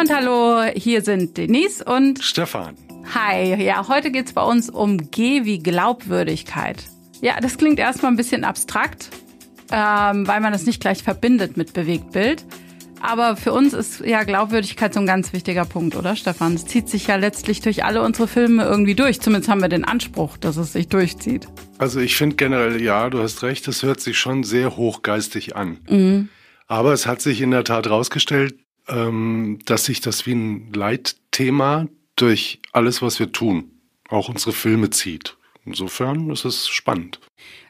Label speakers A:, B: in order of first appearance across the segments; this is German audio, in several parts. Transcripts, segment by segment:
A: und hallo, hier sind Denise und
B: Stefan.
A: Hi, ja, heute geht's bei uns um G wie Glaubwürdigkeit. Ja, das klingt erstmal ein bisschen abstrakt, ähm, weil man das nicht gleich verbindet mit Bewegtbild. Aber für uns ist ja Glaubwürdigkeit so ein ganz wichtiger Punkt, oder Stefan? Es zieht sich ja letztlich durch alle unsere Filme irgendwie durch. Zumindest haben wir den Anspruch, dass es sich durchzieht.
B: Also ich finde generell, ja, du hast recht, es hört sich schon sehr hochgeistig an. Mhm. Aber es hat sich in der Tat herausgestellt, dass sich das wie ein Leitthema durch alles, was wir tun, auch unsere Filme zieht. Insofern ist es spannend.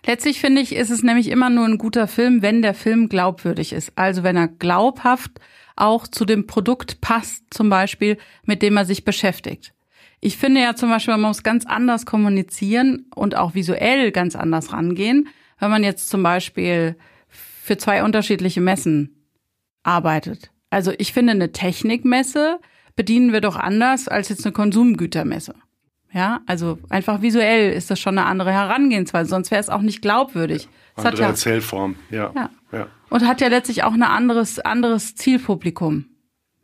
A: Letztlich finde ich, ist es nämlich immer nur ein guter Film, wenn der Film glaubwürdig ist. Also wenn er glaubhaft auch zu dem Produkt passt, zum Beispiel, mit dem er sich beschäftigt. Ich finde ja zum Beispiel, man muss ganz anders kommunizieren und auch visuell ganz anders rangehen, wenn man jetzt zum Beispiel für zwei unterschiedliche Messen arbeitet. Also ich finde, eine Technikmesse bedienen wir doch anders als jetzt eine Konsumgütermesse. Ja, also einfach visuell ist das schon eine andere Herangehensweise, sonst wäre es auch nicht glaubwürdig.
B: Ja, andere ja, Erzählform, ja,
A: ja. ja. Und hat ja letztlich auch ein anderes, anderes Zielpublikum.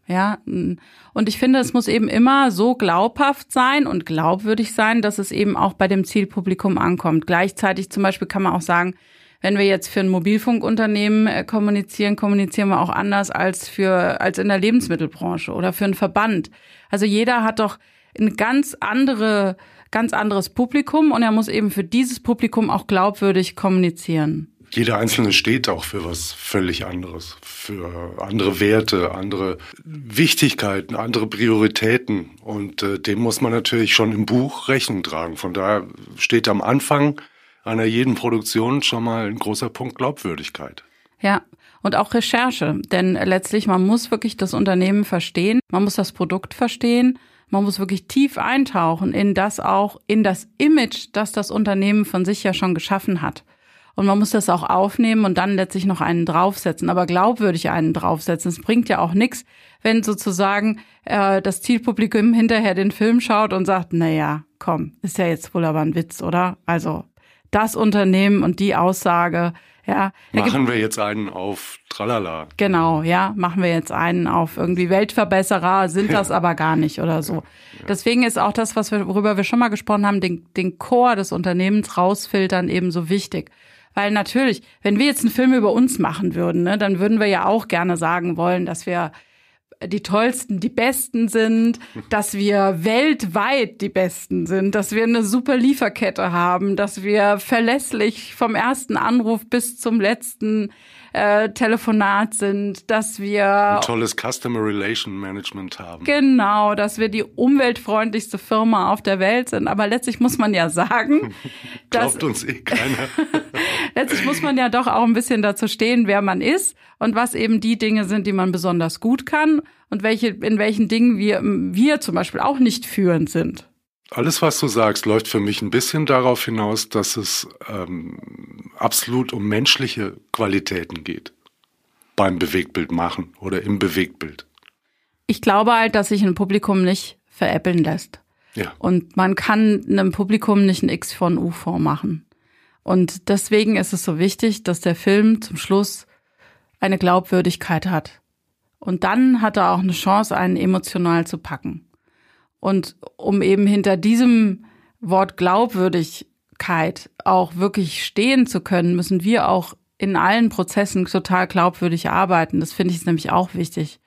A: Ja, und ich finde, es muss eben immer so glaubhaft sein und glaubwürdig sein, dass es eben auch bei dem Zielpublikum ankommt. Gleichzeitig zum Beispiel kann man auch sagen, wenn wir jetzt für ein Mobilfunkunternehmen äh, kommunizieren, kommunizieren wir auch anders als für, als in der Lebensmittelbranche oder für einen Verband. Also jeder hat doch ein ganz andere, ganz anderes Publikum und er muss eben für dieses Publikum auch glaubwürdig kommunizieren.
B: Jeder Einzelne steht auch für was völlig anderes, für andere Werte, andere Wichtigkeiten, andere Prioritäten. Und äh, dem muss man natürlich schon im Buch Rechnung tragen. Von daher steht am Anfang einer jeden Produktion schon mal ein großer Punkt Glaubwürdigkeit.
A: Ja, und auch Recherche, denn letztlich man muss wirklich das Unternehmen verstehen, man muss das Produkt verstehen, man muss wirklich tief eintauchen in das auch, in das Image, das das Unternehmen von sich ja schon geschaffen hat. Und man muss das auch aufnehmen und dann letztlich noch einen draufsetzen, aber glaubwürdig einen draufsetzen. Es bringt ja auch nichts, wenn sozusagen äh, das Zielpublikum hinterher den Film schaut und sagt, na ja, komm, ist ja jetzt wohl aber ein Witz, oder? Also das Unternehmen und die Aussage, ja.
B: Machen wir jetzt einen auf Tralala.
A: Genau, ja, machen wir jetzt einen auf irgendwie Weltverbesserer, sind das aber gar nicht oder so. Deswegen ist auch das, was wir, worüber wir schon mal gesprochen haben, den, den Chor des Unternehmens rausfiltern eben so wichtig. Weil natürlich, wenn wir jetzt einen Film über uns machen würden, ne, dann würden wir ja auch gerne sagen wollen, dass wir die tollsten, die besten sind, dass wir weltweit die besten sind, dass wir eine super Lieferkette haben, dass wir verlässlich vom ersten Anruf bis zum letzten äh, Telefonat sind, dass wir
B: ein tolles Customer Relation Management haben.
A: Genau, dass wir die umweltfreundlichste Firma auf der Welt sind. Aber letztlich muss man ja sagen,
B: glaubt uns eh keiner.
A: letztlich muss man ja doch auch ein bisschen dazu stehen, wer man ist und was eben die Dinge sind, die man besonders gut kann und welche in welchen Dingen wir wir zum Beispiel auch nicht führend sind.
B: Alles, was du sagst, läuft für mich ein bisschen darauf hinaus, dass es ähm, absolut um menschliche Qualitäten geht. Beim Bewegtbild machen oder im Bewegtbild.
A: Ich glaube halt, dass sich ein Publikum nicht veräppeln lässt. Ja. Und man kann einem Publikum nicht ein X von U vormachen. Und deswegen ist es so wichtig, dass der Film zum Schluss eine Glaubwürdigkeit hat. Und dann hat er auch eine Chance, einen emotional zu packen. Und um eben hinter diesem Wort Glaubwürdigkeit auch wirklich stehen zu können, müssen wir auch in allen Prozessen total glaubwürdig arbeiten. Das finde ich nämlich auch wichtig.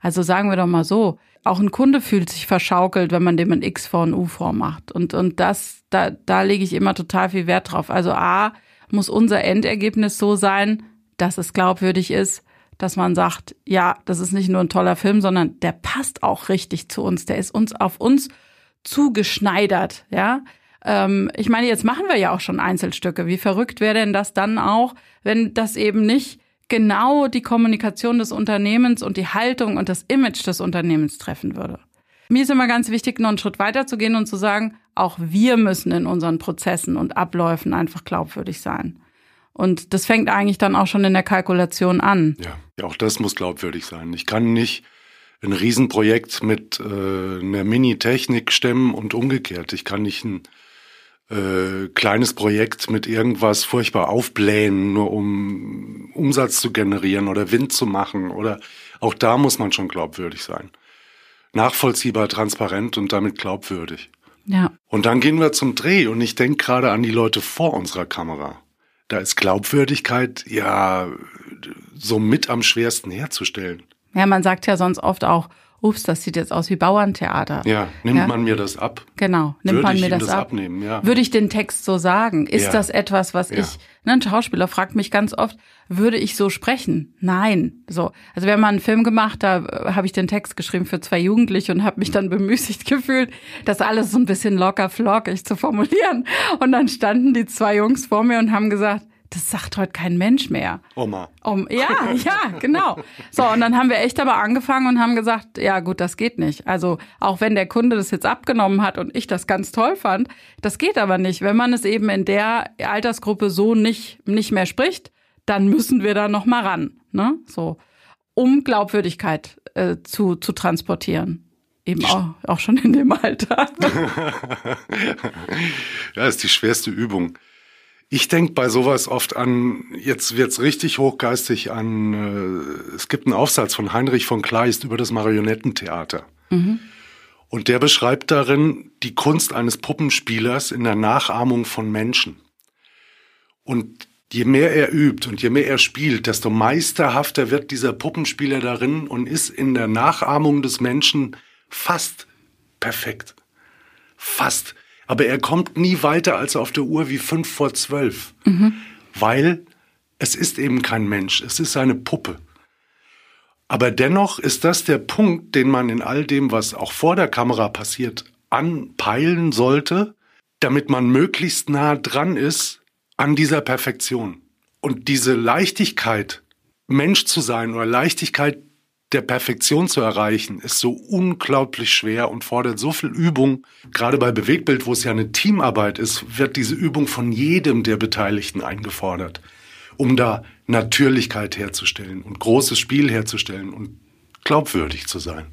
A: Also sagen wir doch mal so, auch ein Kunde fühlt sich verschaukelt, wenn man dem ein X vor ein U vormacht. Und, und das, da, da lege ich immer total viel Wert drauf. Also A, muss unser Endergebnis so sein, dass es glaubwürdig ist dass man sagt, ja, das ist nicht nur ein toller Film, sondern der passt auch richtig zu uns. Der ist uns auf uns zugeschneidert, ja. Ähm, ich meine, jetzt machen wir ja auch schon Einzelstücke. Wie verrückt wäre denn das dann auch, wenn das eben nicht genau die Kommunikation des Unternehmens und die Haltung und das Image des Unternehmens treffen würde? Mir ist immer ganz wichtig, noch einen Schritt weiter zu gehen und zu sagen, auch wir müssen in unseren Prozessen und Abläufen einfach glaubwürdig sein. Und das fängt eigentlich dann auch schon in der Kalkulation an.
B: Ja, auch das muss glaubwürdig sein. Ich kann nicht ein Riesenprojekt mit äh, einer Mini-Technik stemmen und umgekehrt. Ich kann nicht ein äh, kleines Projekt mit irgendwas furchtbar aufblähen, nur um Umsatz zu generieren oder Wind zu machen. Oder auch da muss man schon glaubwürdig sein. nachvollziehbar, transparent und damit glaubwürdig.
A: Ja.
B: Und dann gehen wir zum Dreh und ich denke gerade an die Leute vor unserer Kamera. Da ist Glaubwürdigkeit ja so mit am schwersten herzustellen.
A: Ja, man sagt ja sonst oft auch, ups, das sieht jetzt aus wie Bauerntheater.
B: Ja, nimmt ja. man mir das ab?
A: Genau, nimmt
B: Würde
A: man mir
B: das,
A: das, ab?
B: abnehmen, ja.
A: Würde ich den Text so sagen? Ist
B: Ja.
A: das etwas, was
B: Ja.
A: ich, ne, ein Schauspieler fragt mich ganz oft, würde ich so sprechen? Nein. So. Also wir haben mal einen Film gemacht, da äh, habe ich den Text geschrieben für zwei Jugendliche und habe mich dann bemüßigt gefühlt, das alles so ein bisschen locker flockig zu formulieren. Und dann standen die zwei Jungs vor mir und haben gesagt, das sagt heute kein Mensch mehr.
B: Oma.
A: Um, ja, ja, genau. So, und dann haben wir echt aber angefangen und haben gesagt, ja gut, das geht nicht. Also auch wenn der Kunde das jetzt abgenommen hat und ich das ganz toll fand, das geht aber nicht. Wenn man es eben in der Altersgruppe so nicht, nicht mehr spricht, dann müssen wir da noch mal ran. Ne? So, um Glaubwürdigkeit äh, zu, zu transportieren. Eben auch, auch schon in dem Alter.
B: Ja, ist die schwerste Übung. Ich denke bei sowas oft an, jetzt wird's richtig hochgeistig an, äh, es gibt einen Aufsatz von Heinrich von Kleist über das Marionettentheater. Und der beschreibt darin die Kunst eines Puppenspielers in der Nachahmung von Menschen. Und je mehr er übt und je mehr er spielt, desto meisterhafter wird dieser Puppenspieler darin und ist in der Nachahmung des Menschen fast perfekt. Fast. Aber er kommt nie weiter als auf der Uhr wie fünf vor zwölf. Weil es ist eben kein Mensch, es ist eine Puppe. Aber dennoch ist das der Punkt, den man in all dem, was auch vor der Kamera passiert, anpeilen sollte, damit man möglichst nah dran ist an dieser Perfektion. Und diese Leichtigkeit, Mensch zu sein oder Leichtigkeit der Perfektion zu erreichen, ist so unglaublich schwer und fordert so viel Übung. Gerade bei Bewegtbild, wo es ja eine Teamarbeit ist, wird diese Übung von jedem der Beteiligten eingefordert, um da Natürlichkeit herzustellen und großes Spiel herzustellen und glaubwürdig zu sein.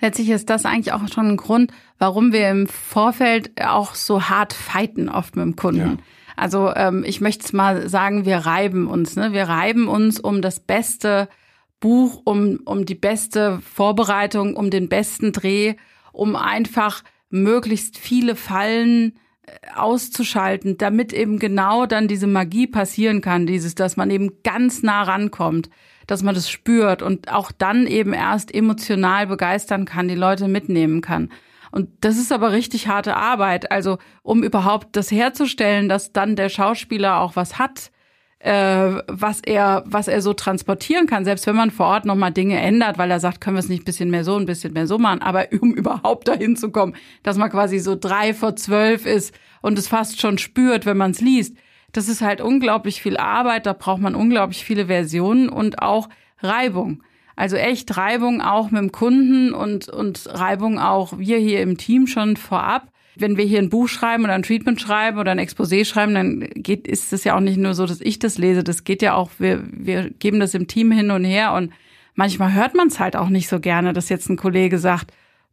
A: Letztlich ist das eigentlich auch schon ein Grund, warum wir im Vorfeld auch so hart fighten oft mit dem Kunden.
B: Ja.
A: Also ähm, ich möchte es mal sagen, wir reiben uns. Ne? Wir reiben uns um das beste Buch, um, um die beste Vorbereitung, um den besten Dreh, um einfach möglichst viele Fallen äh, auszuschalten, damit eben genau dann diese Magie passieren kann, dieses, dass man eben ganz nah rankommt, dass man das spürt und auch dann eben erst emotional begeistern kann, die Leute mitnehmen kann. Und das ist aber richtig harte Arbeit. Also um überhaupt das herzustellen, dass dann der Schauspieler auch was hat, äh, was er, was er so transportieren kann, selbst wenn man vor Ort nochmal Dinge ändert, weil er sagt, können wir es nicht ein bisschen mehr so, ein bisschen mehr so machen, aber um überhaupt dahin zu kommen, dass man quasi so drei vor zwölf ist und es fast schon spürt, wenn man es liest. Das ist halt unglaublich viel Arbeit, da braucht man unglaublich viele Versionen und auch Reibung. Also echt Reibung auch mit dem Kunden und, und Reibung auch wir hier im Team schon vorab. Wenn wir hier ein Buch schreiben oder ein Treatment schreiben oder ein Exposé schreiben, dann geht, ist es ja auch nicht nur so, dass ich das lese. Das geht ja auch, wir, wir geben das im Team hin und her und manchmal hört man es halt auch nicht so gerne, dass jetzt ein Kollege sagt,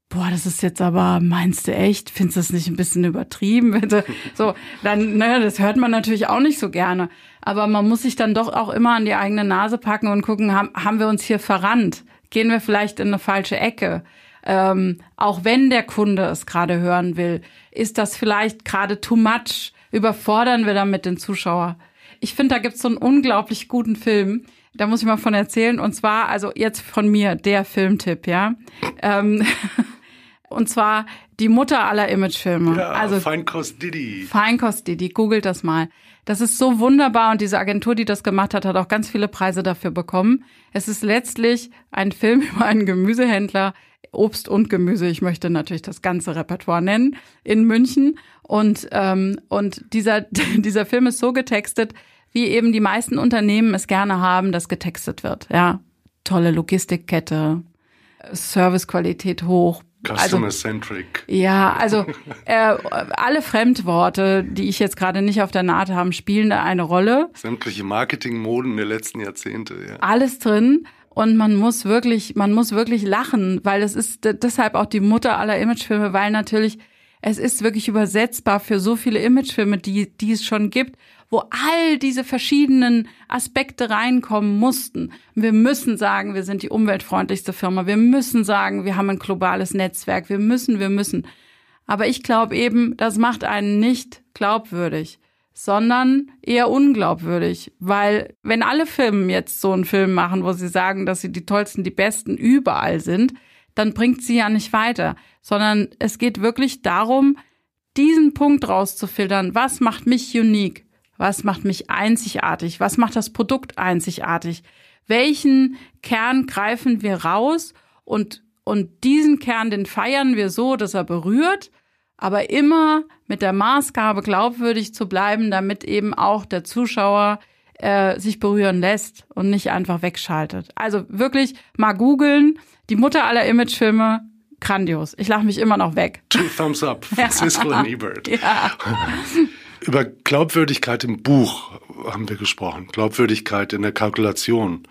A: boah, das ist jetzt aber, meinst du echt? Findest du das nicht ein bisschen übertrieben? Bitte? So, dann, ne, das hört man natürlich auch nicht so gerne. Aber man muss sich dann doch auch immer an die eigene Nase packen und gucken, haben, haben wir uns hier verrannt? Gehen wir vielleicht in eine falsche Ecke? Ähm, auch wenn der Kunde es gerade hören will, ist das vielleicht gerade too much? Überfordern wir damit den Zuschauer? Ich finde, da gibt's so einen unglaublich guten Film. Da muss ich mal von erzählen. Und zwar, also jetzt von mir, der Filmtipp, ja. Ähm, und zwar die Mutter aller Imagefilme.
B: Ja,
A: also
B: Feinkost Didi.
A: Feinkost Didi, googelt das mal. Das ist so wunderbar und diese Agentur, die das gemacht hat, hat auch ganz viele Preise dafür bekommen. Es ist letztlich ein Film über einen Gemüsehändler, Obst und Gemüse. Ich möchte natürlich das ganze Repertoire nennen in München. Und, ähm, und dieser, dieser Film ist so getextet, wie eben die meisten Unternehmen es gerne haben, dass getextet wird. Ja, tolle Logistikkette, Servicequalität hoch.
B: Customer centric.
A: Ja, also äh, alle Fremdworte, die ich jetzt gerade nicht auf der Naht haben, spielen da eine Rolle.
B: Sämtliche Marketingmoden der letzten Jahrzehnte, ja.
A: Alles drin. Und man muss wirklich, man muss wirklich lachen, weil es ist deshalb auch die Mutter aller Imagefilme, weil natürlich es ist wirklich übersetzbar für so viele Imagefilme, die, die es schon gibt, wo all diese verschiedenen Aspekte reinkommen mussten. Wir müssen sagen, wir sind die umweltfreundlichste Firma. Wir müssen sagen, wir haben ein globales Netzwerk. Wir müssen, wir müssen. Aber ich glaube eben, das macht einen nicht glaubwürdig, sondern eher unglaubwürdig. Weil wenn alle Firmen jetzt so einen Film machen, wo sie sagen, dass sie die tollsten, die besten überall sind, dann bringt sie ja nicht weiter, sondern es geht wirklich darum, diesen Punkt rauszufiltern. Was macht mich unique? Was macht mich einzigartig? Was macht das Produkt einzigartig? Welchen Kern greifen wir raus und, und diesen Kern, den feiern wir so, dass er berührt, aber immer mit der Maßgabe glaubwürdig zu bleiben, damit eben auch der Zuschauer äh, sich berühren lässt und nicht einfach wegschaltet. Also wirklich mal googeln. Die Mutter aller Imagefilme, grandios. Ich lache mich immer noch weg.
B: Two thumbs up Siskel und Ebert. Ja. Über Glaubwürdigkeit im Buch haben wir gesprochen. Glaubwürdigkeit in der Kalkulation.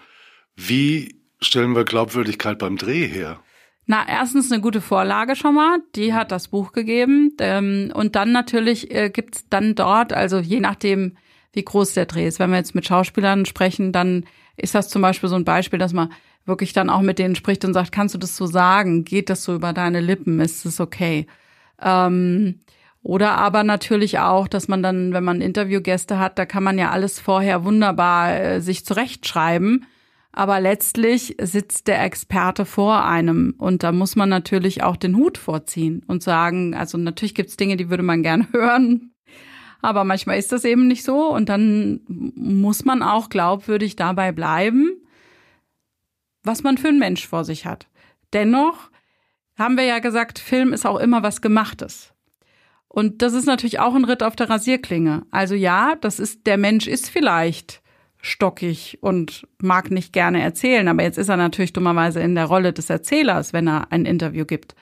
B: Wie stellen wir Glaubwürdigkeit beim Dreh her?
A: Na, erstens eine gute Vorlage schon mal, die hat das Buch gegeben. Ähm, und dann natürlich äh, gibt's dann dort, also je nachdem, wie groß der Dreh ist. Wenn wir jetzt mit Schauspielern sprechen, dann ist das zum Beispiel so ein Beispiel, dass man wirklich dann auch mit denen spricht und sagt, kannst du das so sagen? Geht das so über deine Lippen? Ist es okay? Ähm, oder aber natürlich auch, dass man dann, wenn man Interviewgäste hat, da kann man ja alles vorher wunderbar äh, sich zurechtschreiben. Aber letztlich sitzt der Experte vor einem und da muss man natürlich auch den Hut vorziehen und sagen, also natürlich gibt's Dinge, die würde man gern hören, aber manchmal ist das eben nicht so und dann muss man auch glaubwürdig dabei bleiben, was man für ein Mensch vor sich hat. Dennoch haben wir ja gesagt, Film ist auch immer was Gemachtes. Und das ist natürlich auch ein Ritt auf der Rasierklinge. Also ja, das ist, der Mensch ist vielleicht stockig und mag nicht gerne erzählen, aber jetzt ist er natürlich dummerweise in der Rolle des Erzählers, wenn er ein Interview gibt.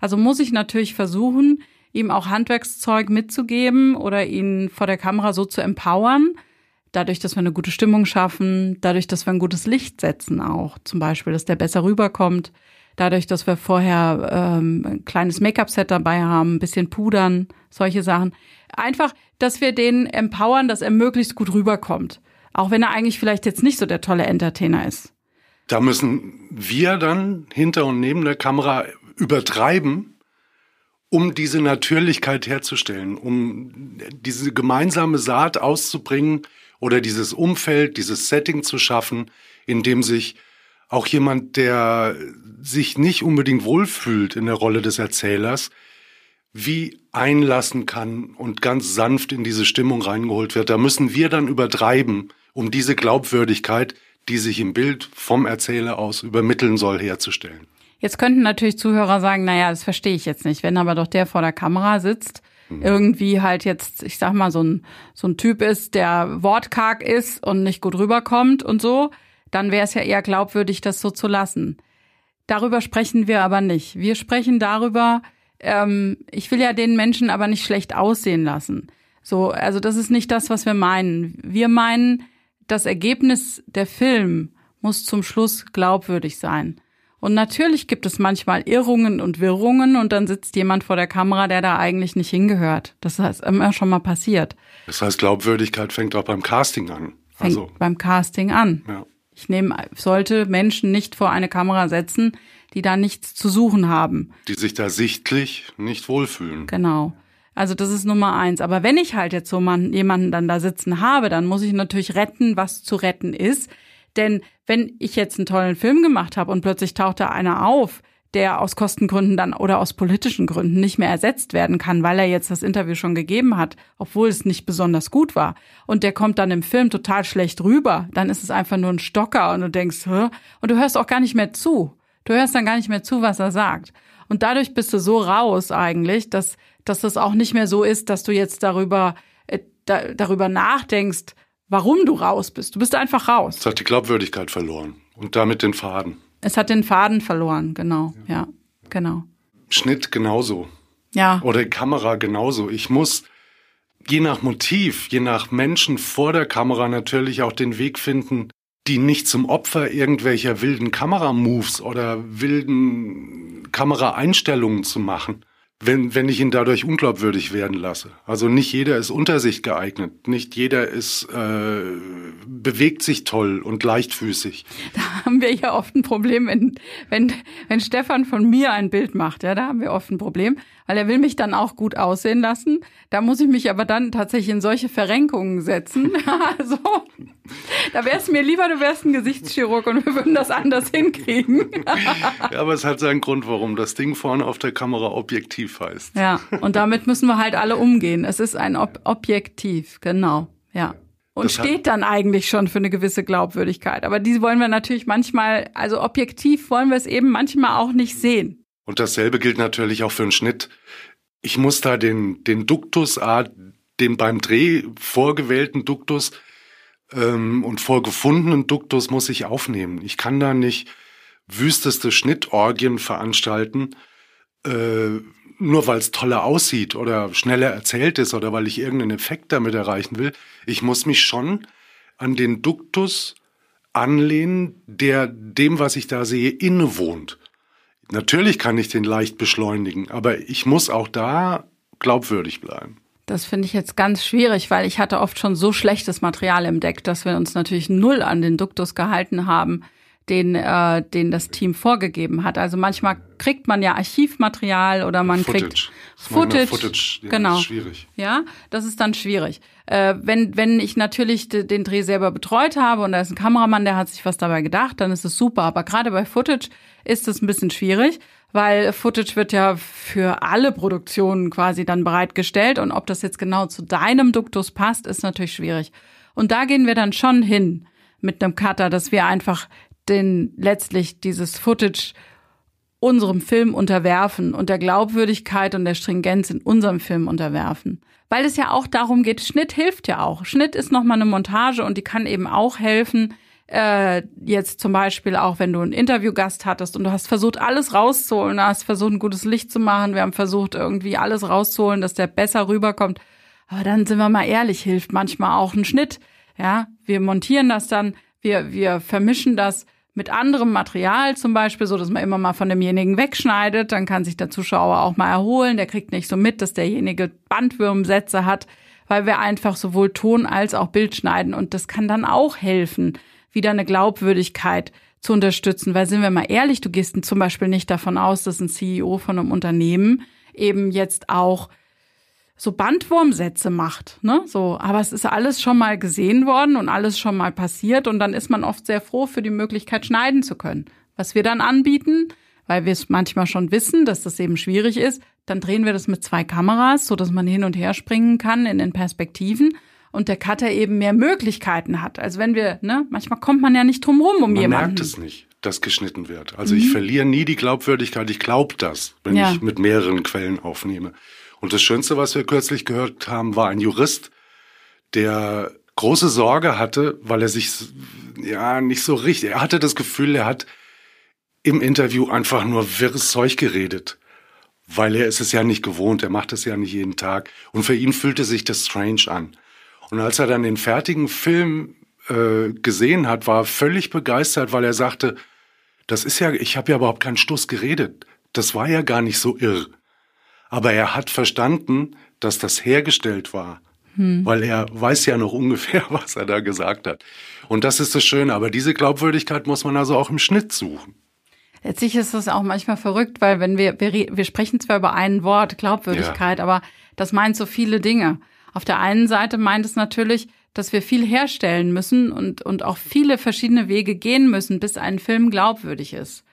A: Also muss ich natürlich versuchen, ihm auch Handwerkszeug mitzugeben oder ihn vor der Kamera so zu empowern, dadurch, dass wir eine gute Stimmung schaffen, dadurch, dass wir ein gutes Licht setzen auch, zum Beispiel, dass der besser rüberkommt, dadurch, dass wir vorher ähm, ein kleines Make-up-Set dabei haben, ein bisschen pudern, solche Sachen. Einfach, dass wir den empowern, dass er möglichst gut rüberkommt. Auch wenn er eigentlich vielleicht jetzt nicht so der tolle Entertainer ist.
B: Da müssen wir dann hinter und neben der Kamera übertreiben, um diese Natürlichkeit herzustellen, um diese gemeinsame Saat auszubringen oder dieses Umfeld, dieses Setting zu schaffen, in dem sich auch jemand, der sich nicht unbedingt wohlfühlt in der Rolle des Erzählers, wie einlassen kann und ganz sanft in diese Stimmung reingeholt wird. Da müssen wir dann übertreiben, um diese Glaubwürdigkeit, die sich im Bild vom Erzähler aus übermitteln soll, herzustellen.
A: Jetzt könnten natürlich Zuhörer sagen, naja, das verstehe ich jetzt nicht. Wenn aber doch der vor der Kamera sitzt, mhm. irgendwie halt jetzt, ich sag mal, so ein, so ein Typ ist, der wortkarg ist und nicht gut rüberkommt und so, dann wäre es ja eher glaubwürdig, das so zu lassen. Darüber sprechen wir aber nicht. Wir sprechen darüber, ähm, ich will ja den Menschen aber nicht schlecht aussehen lassen. So, also das ist nicht das, was wir meinen. Wir meinen, das Ergebnis der Film muss zum Schluss glaubwürdig sein. Und natürlich gibt es manchmal Irrungen und Wirrungen und dann sitzt jemand vor der Kamera, der da eigentlich nicht hingehört. Das ist immer schon mal passiert.
B: Das heißt, Glaubwürdigkeit fängt auch beim Casting an.
A: Fängt also. beim Casting an. Ja. Ich nehme, sollte Menschen nicht vor eine Kamera setzen, die da nichts zu suchen haben.
B: Die sich da sichtlich nicht wohlfühlen.
A: Genau. Also das ist Nummer eins. Aber wenn ich halt jetzt so jemanden dann da sitzen habe, dann muss ich natürlich retten, was zu retten ist. Denn wenn ich jetzt einen tollen Film gemacht habe und plötzlich taucht da einer auf, der aus Kostengründen dann oder aus politischen Gründen nicht mehr ersetzt werden kann, weil er jetzt das Interview schon gegeben hat, obwohl es nicht besonders gut war. Und der kommt dann im Film total schlecht rüber, dann ist es einfach nur ein Stocker und du denkst, Hä? und du hörst auch gar nicht mehr zu. Du hörst dann gar nicht mehr zu, was er sagt. Und dadurch bist du so raus eigentlich, dass, dass das auch nicht mehr so ist, dass du jetzt darüber, äh, da, darüber nachdenkst, warum du raus bist. Du bist einfach raus.
B: Es hat die Glaubwürdigkeit verloren und damit den Faden.
A: Es hat den Faden verloren, genau. Ja, ja genau.
B: Schnitt genauso.
A: Ja.
B: Oder Kamera genauso. Ich muss je nach Motiv, je nach Menschen vor der Kamera natürlich auch den Weg finden, die nicht zum Opfer irgendwelcher wilden Kameramoves oder wilden Kameraeinstellungen zu machen. Wenn, wenn ich ihn dadurch unglaubwürdig werden lasse. Also nicht jeder ist unter sich geeignet, nicht jeder ist äh, bewegt sich toll und leichtfüßig.
A: Da haben wir ja oft ein Problem, wenn, wenn, wenn Stefan von mir ein Bild macht, ja, da haben wir oft ein Problem, weil er will mich dann auch gut aussehen lassen. Da muss ich mich aber dann tatsächlich in solche Verrenkungen setzen. also da wäre es mir lieber, du wärst ein Gesichtschirurg und wir würden das anders hinkriegen.
B: ja, aber es hat seinen Grund, warum das Ding vorne auf der Kamera objektiv heißt.
A: Ja, und damit müssen wir halt alle umgehen. Es ist ein Ob Objektiv, genau. Ja. Und das steht dann eigentlich schon für eine gewisse Glaubwürdigkeit. Aber diese wollen wir natürlich manchmal, also objektiv wollen wir es eben manchmal auch nicht sehen.
B: Und dasselbe gilt natürlich auch für einen Schnitt. Ich muss da den, den Duktus, den beim Dreh vorgewählten Duktus ähm, und vorgefundenen Duktus muss ich aufnehmen. Ich kann da nicht wüsteste Schnittorgien veranstalten, äh, nur weil es toller aussieht oder schneller erzählt ist oder weil ich irgendeinen Effekt damit erreichen will. Ich muss mich schon an den Duktus anlehnen, der dem, was ich da sehe, innewohnt. Natürlich kann ich den leicht beschleunigen, aber ich muss auch da glaubwürdig bleiben.
A: Das finde ich jetzt ganz schwierig, weil ich hatte oft schon so schlechtes Material im Deck, dass wir uns natürlich null an den Duktus gehalten haben, den, äh, den das Team vorgegeben hat. Also manchmal kriegt man ja Archivmaterial oder man Footage. kriegt Footage.
B: Footage. Ja,
A: genau.
B: Das ist schwierig.
A: Ja, das ist dann schwierig. Äh, wenn, wenn ich natürlich den Dreh selber betreut habe und da ist ein Kameramann, der hat sich was dabei gedacht, dann ist es super. Aber gerade bei Footage ist es ein bisschen schwierig weil Footage wird ja für alle Produktionen quasi dann bereitgestellt und ob das jetzt genau zu deinem Duktus passt, ist natürlich schwierig. Und da gehen wir dann schon hin mit einem Cutter, dass wir einfach den letztlich dieses Footage unserem Film unterwerfen und der Glaubwürdigkeit und der Stringenz in unserem Film unterwerfen. Weil es ja auch darum geht, Schnitt hilft ja auch. Schnitt ist nochmal eine Montage und die kann eben auch helfen, äh, jetzt zum Beispiel auch, wenn du einen Interviewgast hattest und du hast versucht, alles rauszuholen, du hast versucht, ein gutes Licht zu machen, wir haben versucht, irgendwie alles rauszuholen, dass der besser rüberkommt. Aber dann sind wir mal ehrlich, hilft manchmal auch ein Schnitt. Ja, wir montieren das dann, wir, wir vermischen das mit anderem Material zum Beispiel, so dass man immer mal von demjenigen wegschneidet. Dann kann sich der Zuschauer auch mal erholen. Der kriegt nicht so mit, dass derjenige Bandwürmsätze hat, weil wir einfach sowohl Ton als auch Bild schneiden. Und das kann dann auch helfen, wieder eine Glaubwürdigkeit zu unterstützen. Weil sind wir mal ehrlich, du gehst zum Beispiel nicht davon aus, dass ein CEO von einem Unternehmen eben jetzt auch so Bandwurmsätze macht, ne? So, aber es ist alles schon mal gesehen worden und alles schon mal passiert und dann ist man oft sehr froh für die Möglichkeit schneiden zu können. Was wir dann anbieten, weil wir es manchmal schon wissen, dass das eben schwierig ist, dann drehen wir das mit zwei Kameras, so dass man hin und her springen kann in den Perspektiven und der Cutter eben mehr Möglichkeiten hat. Also wenn wir, ne, manchmal kommt man ja nicht drum rum um
B: man
A: jemanden.
B: Man merkt es nicht, dass geschnitten wird. Also mhm. ich verliere nie die Glaubwürdigkeit. Ich glaube das, wenn ja. ich mit mehreren Quellen aufnehme. Und das Schönste, was wir kürzlich gehört haben, war ein Jurist, der große Sorge hatte, weil er sich ja nicht so richtig, er hatte das Gefühl, er hat im Interview einfach nur wirres Zeug geredet, weil er ist es ja nicht gewohnt, er macht es ja nicht jeden Tag und für ihn fühlte sich das strange an. Und als er dann den fertigen Film äh, gesehen hat, war er völlig begeistert, weil er sagte, das ist ja, ich habe ja überhaupt keinen Stuss geredet. Das war ja gar nicht so irr. Aber er hat verstanden, dass das hergestellt war. Hm. Weil er weiß ja noch ungefähr, was er da gesagt hat. Und das ist das Schöne. Aber diese Glaubwürdigkeit muss man also auch im Schnitt suchen.
A: Letztlich ist das auch manchmal verrückt, weil wenn wir, wir, wir sprechen zwar über ein Wort, Glaubwürdigkeit, ja. aber das meint so viele Dinge. Auf der einen Seite meint es natürlich, dass wir viel herstellen müssen und, und auch viele verschiedene Wege gehen müssen, bis ein Film glaubwürdig ist.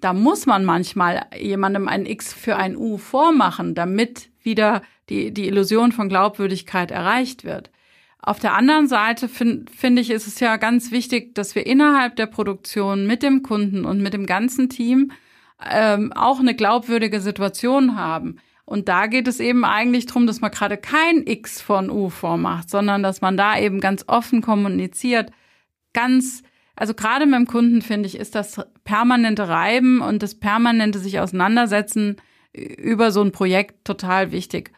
A: Da muss man manchmal jemandem ein X für ein U vormachen, damit wieder die, die Illusion von Glaubwürdigkeit erreicht wird. Auf der anderen Seite finde find ich, ist es ja ganz wichtig, dass wir innerhalb der Produktion mit dem Kunden und mit dem ganzen Team ähm, auch eine glaubwürdige Situation haben. Und da geht es eben eigentlich darum, dass man gerade kein X von U vormacht, sondern dass man da eben ganz offen kommuniziert, ganz also gerade mit dem Kunden finde ich, ist das permanente Reiben und das permanente sich auseinandersetzen über so ein Projekt total wichtig,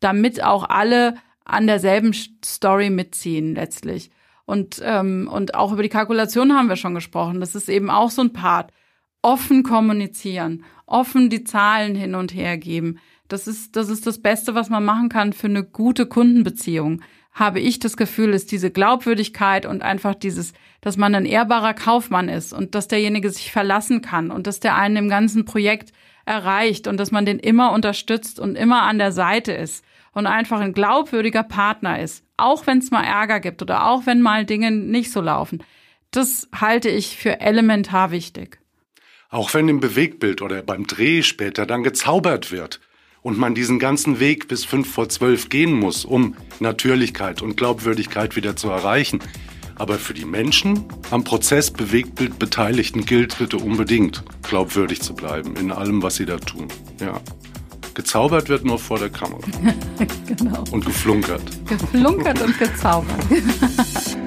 A: damit auch alle an derselben Story mitziehen letztlich. Und, ähm, und auch über die Kalkulation haben wir schon gesprochen. Das ist eben auch so ein Part. Offen kommunizieren, offen die Zahlen hin und her geben Das ist, das ist das Beste, was man machen kann für eine gute Kundenbeziehung. Habe ich das Gefühl, ist diese Glaubwürdigkeit und einfach dieses, dass man ein ehrbarer Kaufmann ist und dass derjenige sich verlassen kann und dass der einen im ganzen Projekt erreicht und dass man den immer unterstützt und immer an der Seite ist und einfach ein glaubwürdiger Partner ist, auch wenn es mal Ärger gibt oder auch wenn mal Dinge nicht so laufen. Das halte ich für elementar wichtig.
B: Auch wenn im Bewegtbild oder beim Dreh später dann gezaubert wird und man diesen ganzen Weg bis fünf vor zwölf gehen muss, um Natürlichkeit und Glaubwürdigkeit wieder zu erreichen. Aber für die Menschen am Prozess Bewegtbild Beteiligten gilt bitte unbedingt, glaubwürdig zu bleiben in allem, was sie da tun. Ja. Gezaubert wird nur vor der Kamera. genau. Und geflunkert.
A: Geflunkert und gezaubert.